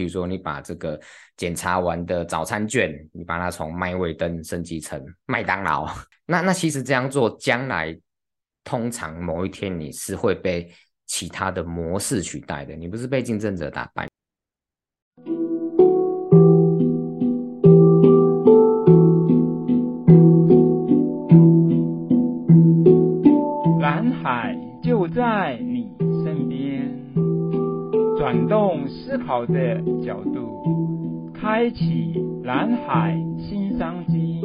譬如说你把这个检查完的早餐券，你把它从麦味登升级成麦当劳，那那其实这样做，将来通常某一天你是会被其他的模式取代的，你不是被竞争者打败。蓝海就在你身边，转动思考的角度，开启蓝海新商机。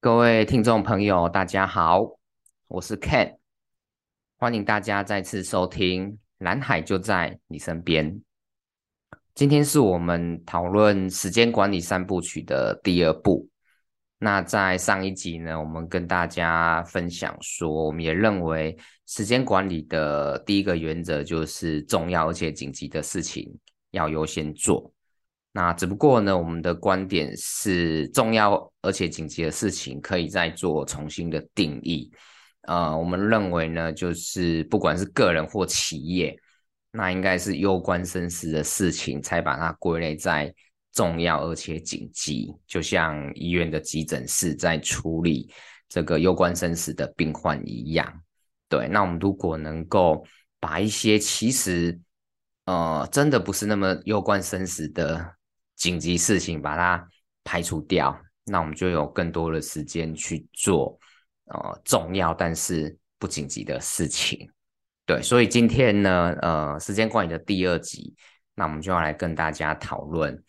各位听众朋友，大家好，我是 Ken，欢迎大家再次收听《蓝海就在你身边》。今天是我们讨论时间管理三部曲的第二部。那在上一集呢，我们跟大家分享说，我们也认为时间管理的第一个原则就是重要而且紧急的事情要优先做。那只不过呢，我们的观点是重要而且紧急的事情可以再做重新的定义。呃，我们认为呢，就是不管是个人或企业，那应该是攸关生死的事情才把它归类在。重要而且紧急，就像医院的急诊室在处理这个攸关生死的病患一样。对，那我们如果能够把一些其实呃真的不是那么攸关生死的紧急事情把它排除掉，那我们就有更多的时间去做呃重要但是不紧急的事情。对，所以今天呢，呃，时间管理的第二集，那我们就要来跟大家讨论。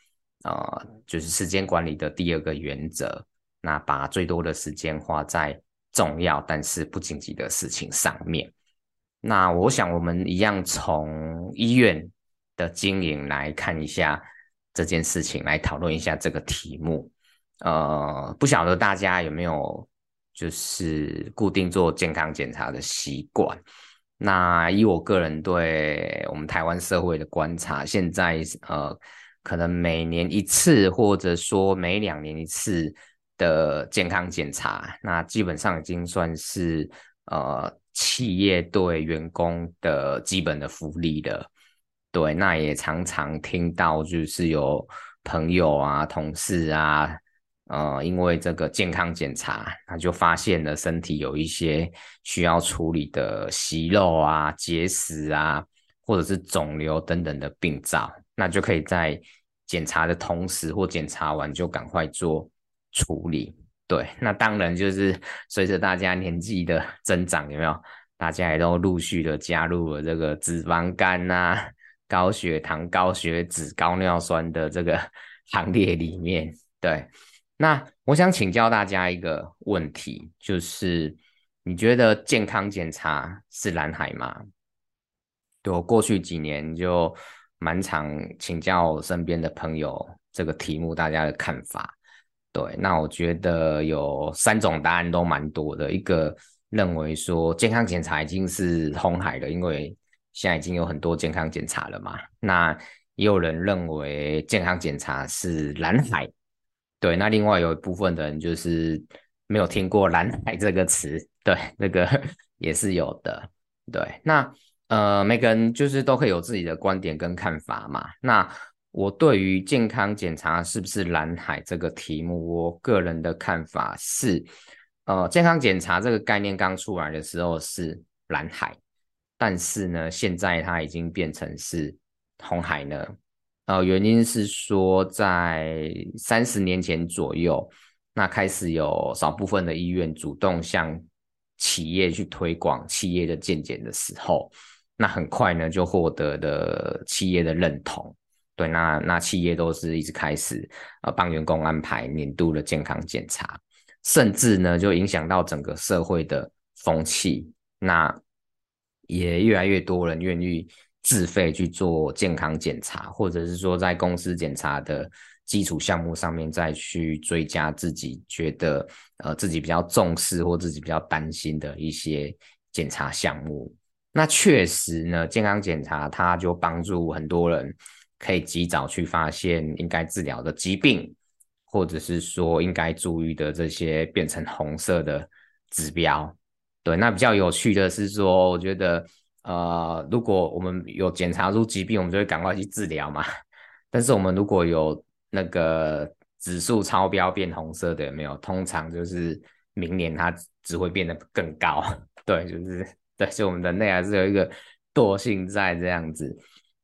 呃，就是时间管理的第二个原则，那把最多的时间花在重要但是不紧急的事情上面。那我想我们一样从医院的经营来看一下这件事情，来讨论一下这个题目。呃，不晓得大家有没有就是固定做健康检查的习惯？那以我个人对我们台湾社会的观察，现在呃。可能每年一次，或者说每两年一次的健康检查，那基本上已经算是呃企业对员工的基本的福利了。对，那也常常听到就是有朋友啊、同事啊，呃，因为这个健康检查，他就发现了身体有一些需要处理的息肉啊、结石啊，或者是肿瘤等等的病灶。那就可以在检查的同时或检查完就赶快做处理。对，那当然就是 随着大家年纪的增长，有没有？大家也都陆续的加入了这个脂肪肝啊、高血糖、高血脂、高尿酸的这个 行列里面。对，那我想请教大家一个问题，就是你觉得健康检查是蓝海吗？对，我过去几年就。蛮常请教身边的朋友这个题目，大家的看法。对，那我觉得有三种答案都蛮多的。一个认为说健康检查已经是红海了，因为现在已经有很多健康检查了嘛。那也有人认为健康检查是蓝海。对，那另外有一部分的人就是没有听过蓝海这个词。对，那个 也是有的。对，那。呃，每个人就是都可以有自己的观点跟看法嘛。那我对于健康检查是不是蓝海这个题目，我个人的看法是，呃，健康检查这个概念刚出来的时候是蓝海，但是呢，现在它已经变成是红海了。呃，原因是说在三十年前左右，那开始有少部分的医院主动向企业去推广企业的健检的时候。那很快呢，就获得了企业的认同。对，那那企业都是一直开始呃帮员工安排年度的健康检查，甚至呢就影响到整个社会的风气。那也越来越多人愿意自费去做健康检查，或者是说在公司检查的基础项目上面再去追加自己觉得呃自己比较重视或自己比较担心的一些检查项目。那确实呢，健康检查它就帮助很多人可以及早去发现应该治疗的疾病，或者是说应该注意的这些变成红色的指标。对，那比较有趣的是说，我觉得呃，如果我们有检查出疾病，我们就会赶快去治疗嘛。但是我们如果有那个指数超标变红色的，有没有？通常就是明年它只会变得更高。对，就是对，就我们人类还是有一个惰性在这样子。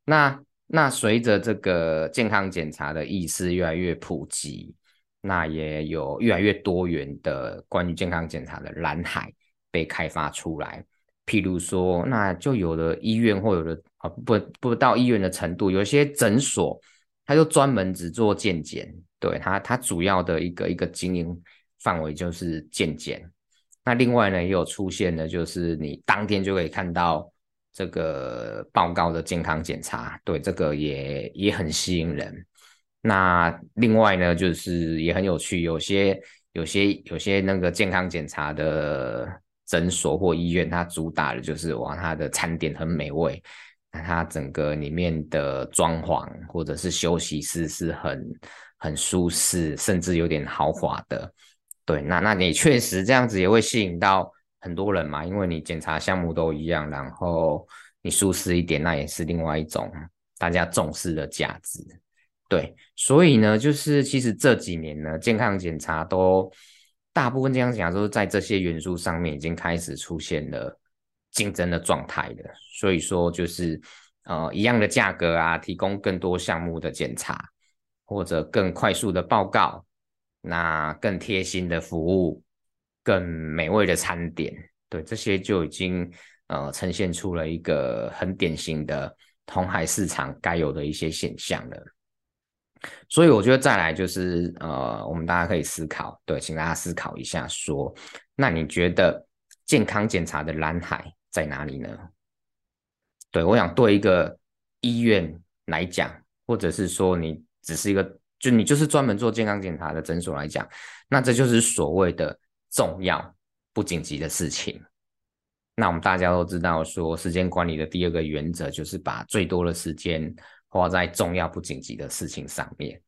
那那随着这个健康检查的意识越来越普及，那也有越来越多元的关于健康检查的蓝海被开发出来。譬如说，那就有的医院或有的啊不不到医院的程度，有些诊所，他就专门只做健检，对，他他主要的一个一个经营范围就是健检。那另外呢，也有出现的，就是你当天就可以看到这个报告的健康检查，对，这个也也很吸引人。那另外呢，就是也很有趣，有些有些有些那个健康检查的诊所或医院，它主打的就是哇，它的餐点很美味，那它整个里面的装潢或者是休息室是很很舒适，甚至有点豪华的。对，那那你确实这样子也会吸引到很多人嘛，因为你检查项目都一样，然后你舒适一点，那也是另外一种大家重视的价值。对，所以呢，就是其实这几年呢，健康检查都大部分健康检查都是在这些元素上面已经开始出现了竞争的状态了。所以说，就是呃一样的价格啊，提供更多项目的检查，或者更快速的报告。那更贴心的服务，更美味的餐点，对，这些就已经呃呈现出了一个很典型的红海市场该有的一些现象了。所以我觉得再来就是呃，我们大家可以思考，对，请大家思考一下说，说那你觉得健康检查的蓝海在哪里呢？对，我想对一个医院来讲，或者是说你只是一个。就你就是专门做健康检查的诊所来讲，那这就是所谓的重要不紧急的事情。那我们大家都知道，说时间管理的第二个原则就是把最多的时间花在重要不紧急的事情上面。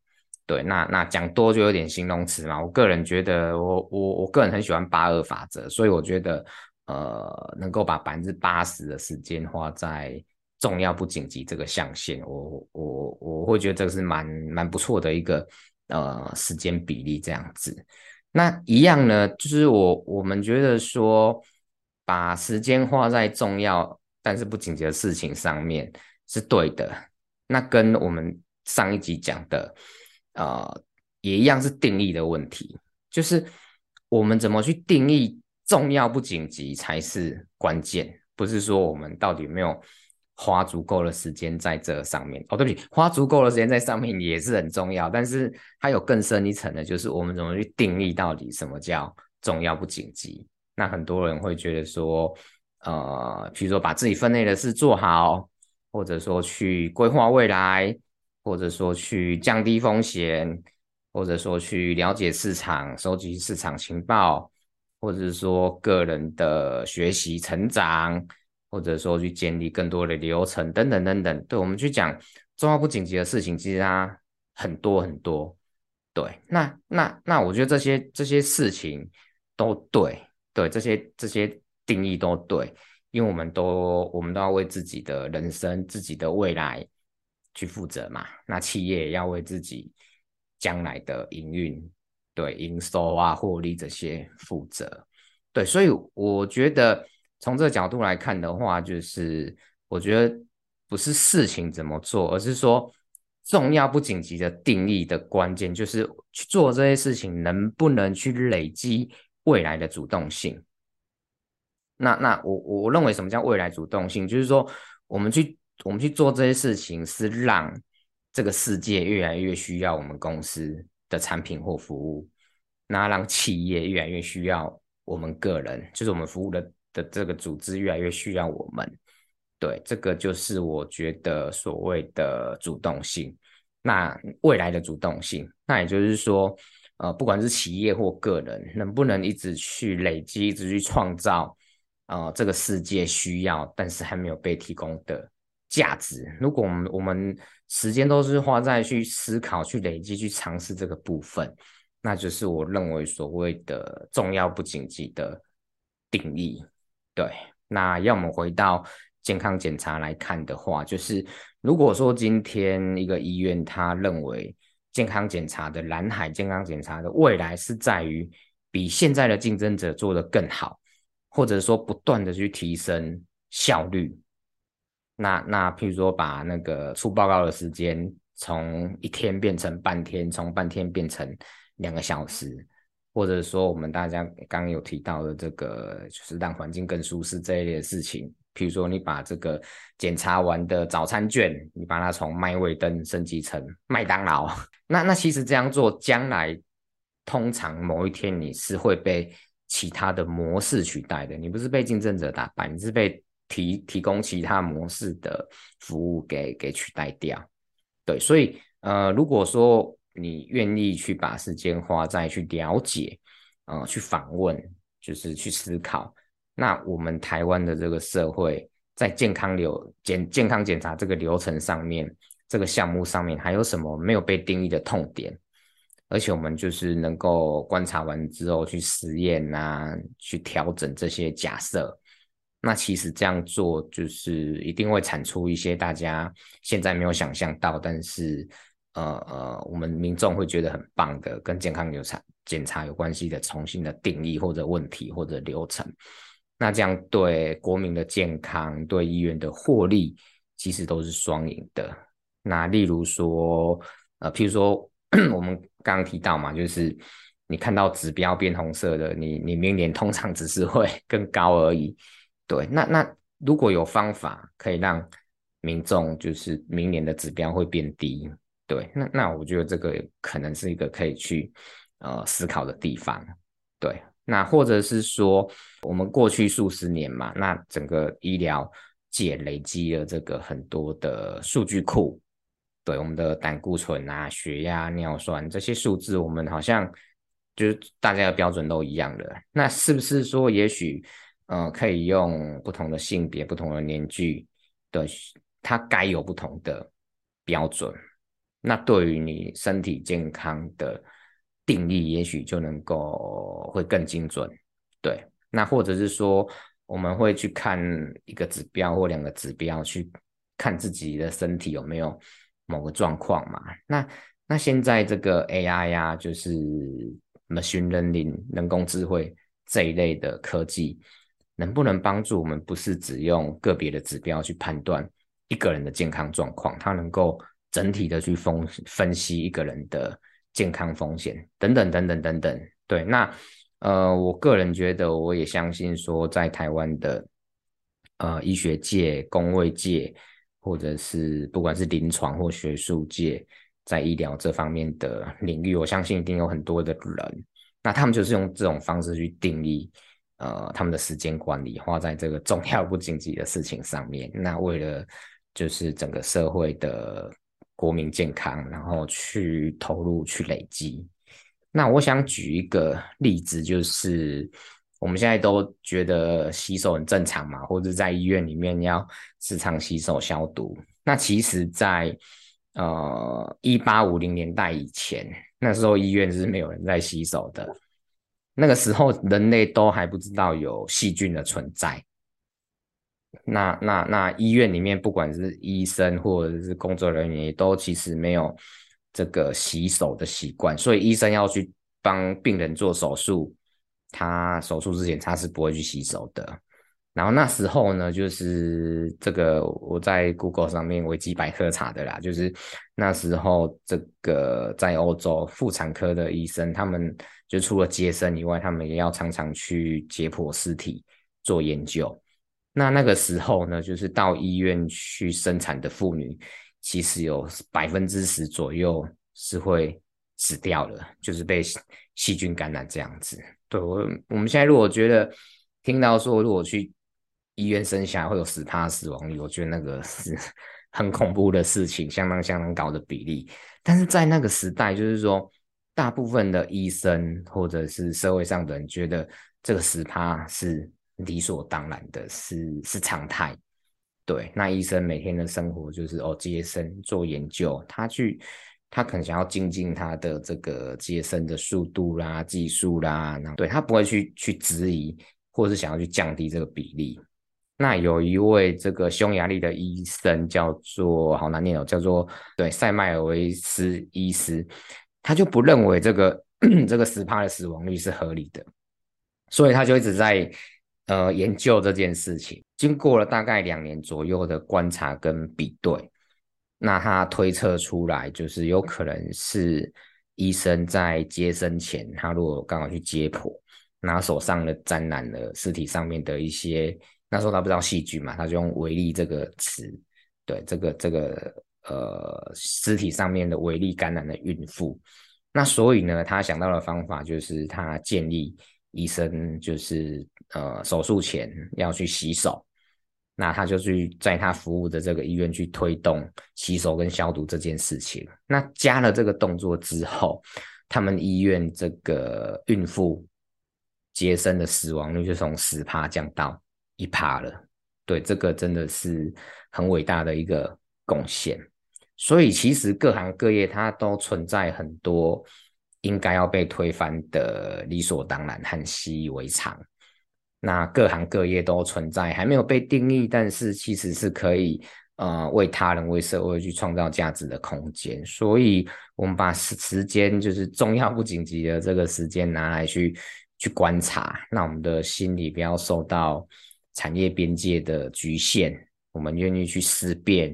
对，那那讲多就有点形容词嘛。我个人觉得我，我我我个人很喜欢八二法则，所以我觉得呃，能够把百分之八十的时间花在。重要不紧急这个象限，我我我会觉得这个是蛮蛮不错的一个呃时间比例这样子。那一样呢，就是我我们觉得说，把时间花在重要但是不紧急的事情上面是对的。那跟我们上一集讲的呃也一样是定义的问题，就是我们怎么去定义重要不紧急才是关键，不是说我们到底有没有。花足够的时间在这上面哦，对不起，花足够的时间在上面也是很重要，但是它有更深一层的，就是我们怎么去定义到底什么叫重要不紧急？那很多人会觉得说，呃，比如说把自己分内的事做好，或者说去规划未来，或者说去降低风险，或者说去了解市场、收集市场情报，或者是说个人的学习成长。或者说去建立更多的流程等等等等，对，我们去讲重要不紧急的事情，其实它很多很多。对，那那那我觉得这些这些事情都对，对，这些这些定义都对，因为我们都我们都要为自己的人生、自己的未来去负责嘛。那企业也要为自己将来的营运、对营收啊、获利这些负责。对，所以我觉得。从这个角度来看的话，就是我觉得不是事情怎么做，而是说重要不紧急的定义的关键，就是去做这些事情能不能去累积未来的主动性。那那我我认为什么叫未来主动性？就是说我们去我们去做这些事情，是让这个世界越来越需要我们公司的产品或服务，那让企业越来越需要我们个人，就是我们服务的。的这个组织越来越需要我们，对，这个就是我觉得所谓的主动性。那未来的主动性，那也就是说，呃，不管是企业或个人，能不能一直去累积，一直去创造，呃，这个世界需要但是还没有被提供的价值。如果我们我们时间都是花在去思考、去累积、去尝试这个部分，那就是我认为所谓的重要不紧急的定义。对，那要我们回到健康检查来看的话，就是如果说今天一个医院他认为健康检查的蓝海健康检查的未来是在于比现在的竞争者做得更好，或者说不断的去提升效率，那那譬如说把那个出报告的时间从一天变成半天，从半天变成两个小时。或者说，我们大家刚有提到的这个，就是让环境更舒适这一类的事情。譬如说，你把这个检查完的早餐券，你把它从麦味登升级成麦当劳，那那其实这样做，将来通常某一天你是会被其他的模式取代的。你不是被竞争者打败，你是被提提供其他模式的服务给给取代掉。对，所以呃，如果说。你愿意去把时间花在去了解，呃，去访问，就是去思考。那我们台湾的这个社会，在健康流检健康检查这个流程上面，这个项目上面，还有什么没有被定义的痛点？而且我们就是能够观察完之后去实验啊，去调整这些假设。那其实这样做，就是一定会产出一些大家现在没有想象到，但是。呃呃，我们民众会觉得很棒的，跟健康检查检查有关系的重新的定义或者问题或者流程，那这样对国民的健康、对医院的获利，其实都是双赢的。那例如说，呃，譬如说 我们刚刚提到嘛，就是你看到指标变红色的，你你明年通常只是会 更高而已。对，那那如果有方法可以让民众就是明年的指标会变低。对，那那我觉得这个可能是一个可以去呃思考的地方。对，那或者是说，我们过去数十年嘛，那整个医疗界累积了这个很多的数据库，对我们的胆固醇啊、血压、尿酸这些数字，我们好像就是大家的标准都一样的。那是不是说，也许呃可以用不同的性别、不同的年纪的，它该有不同的标准？那对于你身体健康的定义，也许就能够会更精准，对。那或者是说，我们会去看一个指标或两个指标，去看自己的身体有没有某个状况嘛？那那现在这个 AI 呀、就是 machine learning 人工智慧这一类的科技，能不能帮助我们？不是只用个别的指标去判断一个人的健康状况，它能够。整体的去分分析一个人的健康风险等等等等等等，对，那呃，我个人觉得，我也相信说，在台湾的呃医学界、公卫界，或者是不管是临床或学术界，在医疗这方面的领域，我相信一定有很多的人，那他们就是用这种方式去定义呃他们的时间管理，花在这个重要不紧急的事情上面，那为了就是整个社会的。国民健康，然后去投入去累积。那我想举一个例子，就是我们现在都觉得洗手很正常嘛，或者在医院里面要时常洗手消毒。那其实在，呃一八五零年代以前，那时候医院是没有人在洗手的。那个时候人类都还不知道有细菌的存在。那那那医院里面，不管是医生或者是工作人员，也都其实没有这个洗手的习惯，所以医生要去帮病人做手术，他手术之前他是不会去洗手的。然后那时候呢，就是这个我在 Google 上面维基百科查的啦，就是那时候这个在欧洲妇产科的医生，他们就除了接生以外，他们也要常常去解剖尸体做研究。那那个时候呢，就是到医院去生产的妇女，其实有百分之十左右是会死掉的，就是被细菌感染这样子。对，我，我们现在如果觉得听到说，如果去医院生下来会有十趴死亡率，我觉得那个是 很恐怖的事情，相当相当高的比例。但是在那个时代，就是说，大部分的医生或者是社会上的人觉得这个十趴是。理所当然的是是常态，对。那医生每天的生活就是哦接生做研究，他去他可能想要精进他的这个接生的速度啦、技术啦，然后对他不会去去质疑，或是想要去降低这个比例。那有一位这个匈牙利的医生叫做好难念哦，叫做对塞麦尔维斯医师，他就不认为这个 这个十趴的死亡率是合理的，所以他就一直在呃研究这件事情。经过了大概两年左右的观察跟比对，那他推测出来就是有可能是医生在接生前，他如果刚好去接剖，拿手上的沾染了尸体上面的一些。那时候他不知道细菌嘛，他就用微粒这个词，对这个这个呃尸体上面的微粒感染的孕妇，那所以呢，他想到的方法就是他建议医生就是呃手术前要去洗手，那他就去在他服务的这个医院去推动洗手跟消毒这件事情。那加了这个动作之后，他们医院这个孕妇接生的死亡率就从十趴降到一趴了，对，这个真的是很伟大的一个贡献。所以其实各行各业它都存在很多应该要被推翻的理所当然和习以为常。那各行各业都存在还没有被定义，但是其实是可以呃为他人为社会去创造价值的空间。所以我们把时时间就是重要不紧急的这个时间拿来去去观察，让我们的心理不要受到。产业边界的局限，我们愿意去思辨，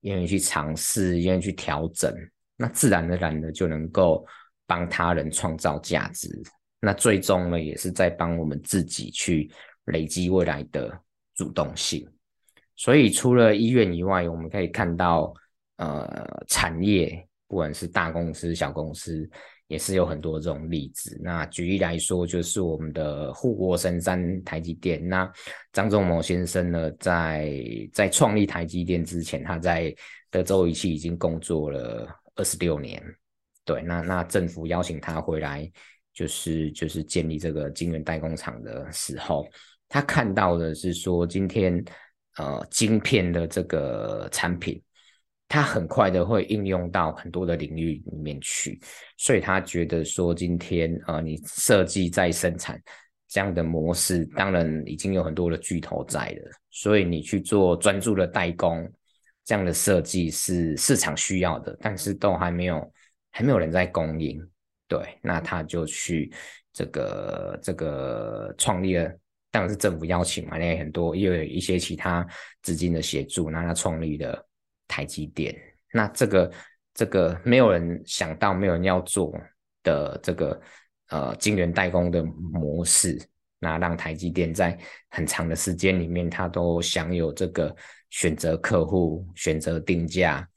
愿意去尝试，愿意去调整，那自然而然的就能够帮他人创造价值。那最终呢，也是在帮我们自己去累积未来的主动性。所以，除了医院以外，我们可以看到，呃，产业不管是大公司、小公司。也是有很多这种例子。那举例来说，就是我们的护国神山台积电。那张忠谋先生呢，在在创立台积电之前，他在德州仪器已经工作了二十六年。对，那那政府邀请他回来，就是就是建立这个晶圆代工厂的时候，他看到的是说，今天呃晶片的这个产品。它很快的会应用到很多的领域里面去，所以他觉得说，今天呃，你设计再生产这样的模式，当然已经有很多的巨头在了，所以你去做专注的代工这样的设计是市场需要的，但是都还没有还没有人在供应，对，那他就去这个这个创立了，当然是政府邀请嘛，那很多又有一些其他资金的协助，那他创立了。台积电，那这个这个没有人想到，没有人要做的这个呃晶圆代工的模式，那让台积电在很长的时间里面，它都享有这个选择客户、选择定价、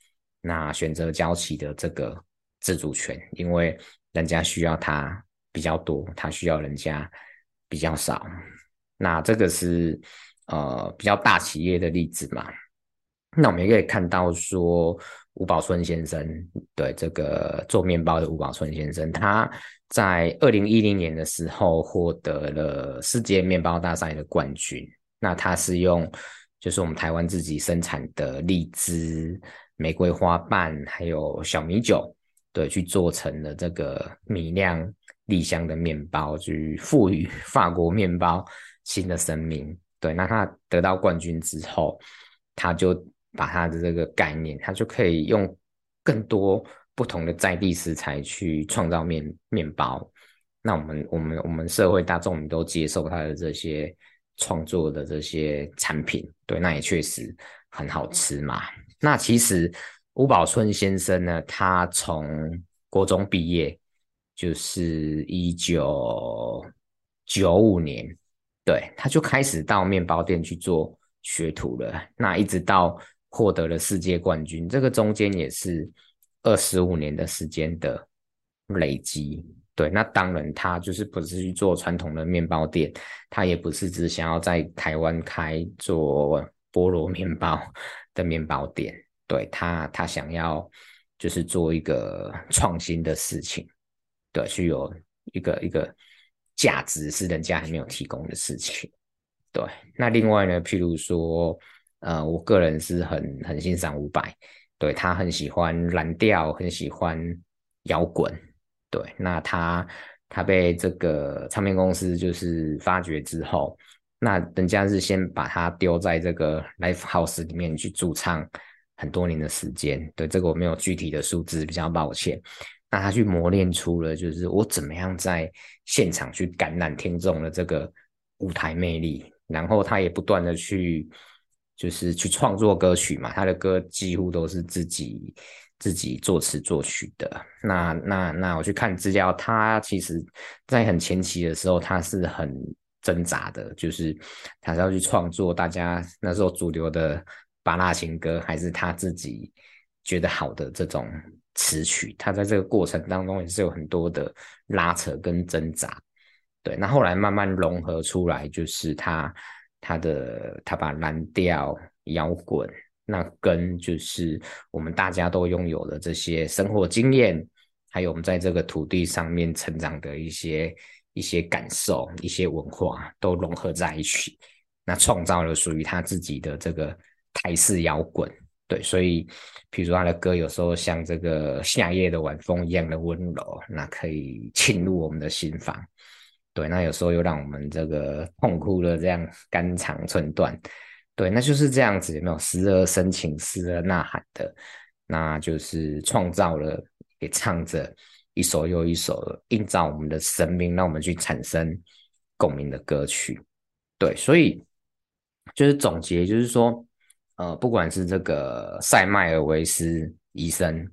那选择交期的这个自主权，因为人家需要它比较多，它需要人家比较少，那这个是呃比较大企业的例子嘛。那我们也可以看到说，吴宝春先生，对，这个做面包的吴宝春先生，他在二零一零年的时候获得了世界面包大赛的冠军。那他是用就是我们台湾自己生产的荔枝、玫瑰花瓣还有小米酒，对，去做成了这个米酿栗香的面包，去赋予 法国面包新的生命。对，那他得到冠军之后，他就。把他的这个概念，他就可以用更多不同的在地食材去创造面面包。那我们我们我们社会大众都接受他的这些创作的这些产品，对，那也确实很好吃嘛。那其实吴宝春先生呢，他从国中毕业就是一九九五年，对，他就开始到面包店去做学徒了。那一直到获得了世界冠军，这个中间也是二十五年的时间的累积。对，那当然他就是不是去做传统的面包店，他也不是只想要在台湾开做菠萝面包的面包店。对，他，他想要就是做一个 创新的事情，对，去有一个一个价值是人家还没有提供的事情。对，那另外呢，譬如说。呃，我个人是很很欣赏伍佰，对，他很喜欢蓝调，很喜欢摇滚，对，那他他被这个唱片公司就是发掘之后，那人家是先把他丢在这个 live house 里面去驻唱很多年的时间，对，这个我没有具体的数字，比较抱歉。那他去磨练出了，就是我怎么样在现场去感染听众的这个舞台魅力，然后他也不断的去，就是去创作歌曲嘛，他的歌几乎都是自己自己作词作曲的。那那那我去看资料，他其实在很前期的时候，他是很。挣扎的，就是他是要去创作大家那时候主流的芭乐情歌，还是他自己觉得好的这种词曲。他在这个过程当中也是有很多的拉扯跟挣扎。对，那后来慢慢融合出来，就是他他的他把蓝调摇滚那跟就是我们大家都拥有的这些生活经验，还有我们在这个土地上面成长的一些。一些感受、一些文化都融合在一起，那创造了属于他自己的这个台式摇滚。对，所以，比如说他的歌有时候像这个夏夜的晚风一样的温柔，那可以沁入我们的心房。对，那有时候又让我们这个痛哭的这样肝肠寸断。对，那就是这样子，有没有时而深情，时而呐喊的，那就是创造了，也唱着。一首又一首的映照我们的生命，让我们去产生共鸣的歌曲。对，所以就是总结，就是说，呃，不管是这个塞麦尔维斯医生，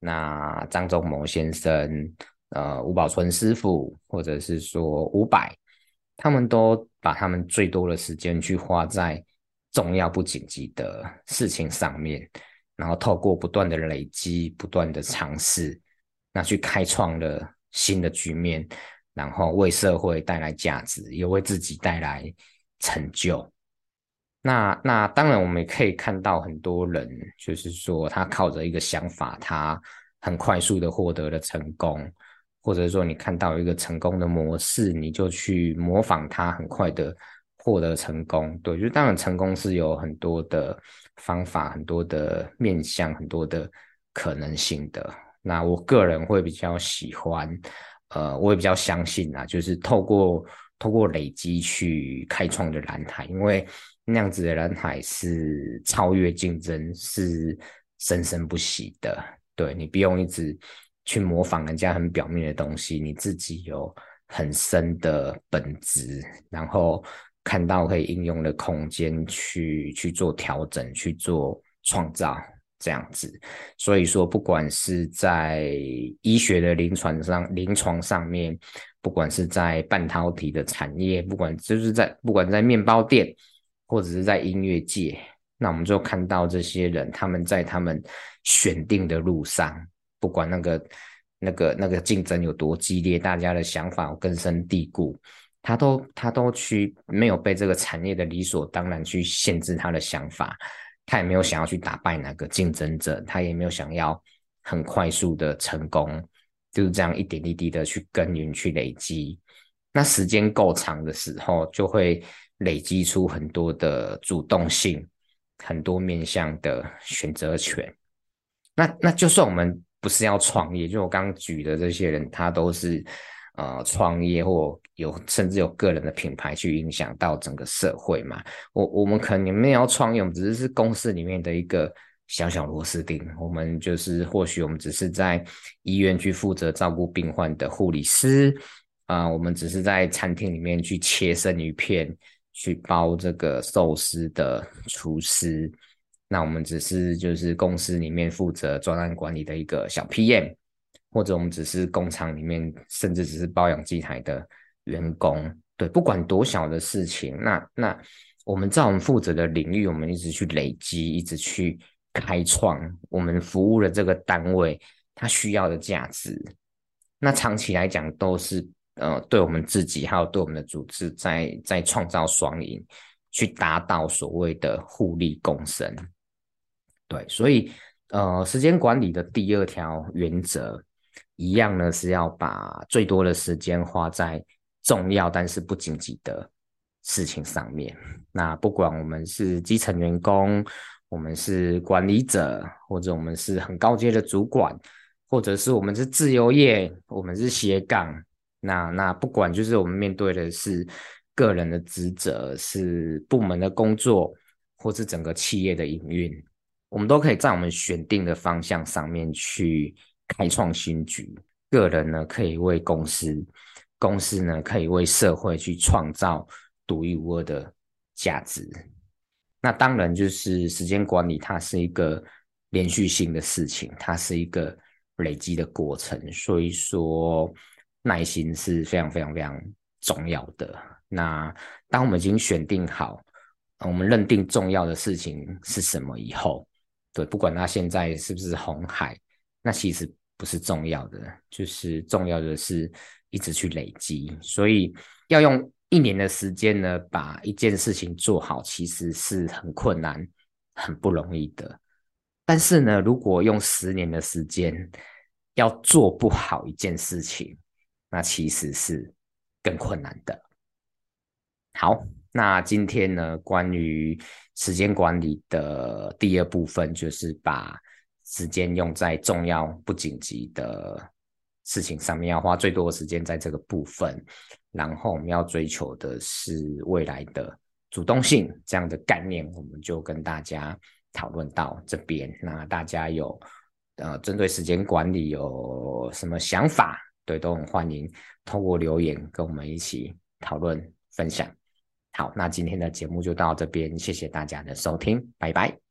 那张忠谋先生，呃，吴宝春师傅，或者是说伍佰，他们都把他们最多的时间去花在重要不紧急的事情上面，然后透过不断的累积，不断的尝试。那去开创了新的局面，然后为社会带来价值，也为自己带来成就。那那当然，我们也可以看到很多人，就是说他靠着一个想法，他很快速的获得了成功，或者说你看到一个成功的模式，你就去模仿他，很快的获得成功。对，就当然成功是有很多的方法，很多的面向，很多的可能性的。那我个人会比较喜欢，呃，我也比较相信啊，就是透过透过累积去开创的蓝海，因为那样子的人海是超越竞争，是生生不息的。对，你不用一直去模仿人家很表面的东西，你自己有很深的本质，然后看到可以应用的空间去去做调整，去做创造。这样子，所以说，不管是在医学的临床上、临床上面，不管是在半导体的产业，不管就是在不管在面包店，或者是在音乐界，那我们就看到这些人，他们在他们选定的路上，不管那个那个那个竞争有多激烈，大家的想法根深蒂固，他都他都去没有被这个产业的理所当然去限制他的想法。他也没有想要去打败哪个竞争者，他也没有想要很快速的成功，就是这样一点一滴的去耕耘、去累积。那时间够长的时候，就会累积出很多的主动性，很多面向的选择权。那那就算我们不是要创业，就我刚举的这些人，他都是。呃，创业或有甚至有个人的品牌去影响到整个社会嘛？我我们可能没有要创业，我们只是是公司里面的一个小小螺丝钉。我们就是或许我们只是在医院去负责照顾病患的护理师啊，我们只是在餐厅里面去切生鱼片、去包这个寿司的厨师。那我们只是就是公司里面负责专案管理的一个小 PM。或者我们只是工厂里面，甚至只是保养机台的员工，对，不管多小的事情，那那我们在我们负责的领域，我们一直去累积，一直去开创我们服务的这个单位它需要的价值，那长期来讲都是呃对我们自己还有对我们的组织在在创造双赢，去达到所谓的互利共生。对，所以呃时间管理的第二条原则。一样呢，是要把最多的时间花在重要但是不紧急的事情上面。那不管我们是基层员工，我们是管理者，或者我们是很高阶的主管，或者是我们是自由业，我们是斜杠。那那不管就是我们面对的是个人的职责，是部门的工作，或是整个企业的营运，我们都可以在我们选定的方向上面去开创新局。个人呢，可以为公司；公司呢，可以为社会去创造独一无二的价值。那当然，就是时间管理，它是一个连续性的事情，它是一个累积的过程。所以说，耐心是非常非常非常重要的。那当我们已经选定好，我们认定重要的事情是什么以后，对，不管它现在是不是红海，那其实不是重要的，就是重要的是一直去累积。所以要用一年的时间呢，把一件事情做好，其实是很困难、很不容易的。但是呢，如果用十年的时间要做不好一件事情，那其实是更困难的。好，那今天呢，关于时间管理的第二部分，就是把时间用在重要不紧急的事情上面，要花最多的时间在这个部分。然后我们要追求的是未来的主动性，这样的概念，我们就跟大家讨论到这边。那大家有呃针对时间管理有什么想法？对，都很欢迎通过留言跟我们一起讨论分享。好，那今天的节目就到这边，谢谢大家的收听，拜拜。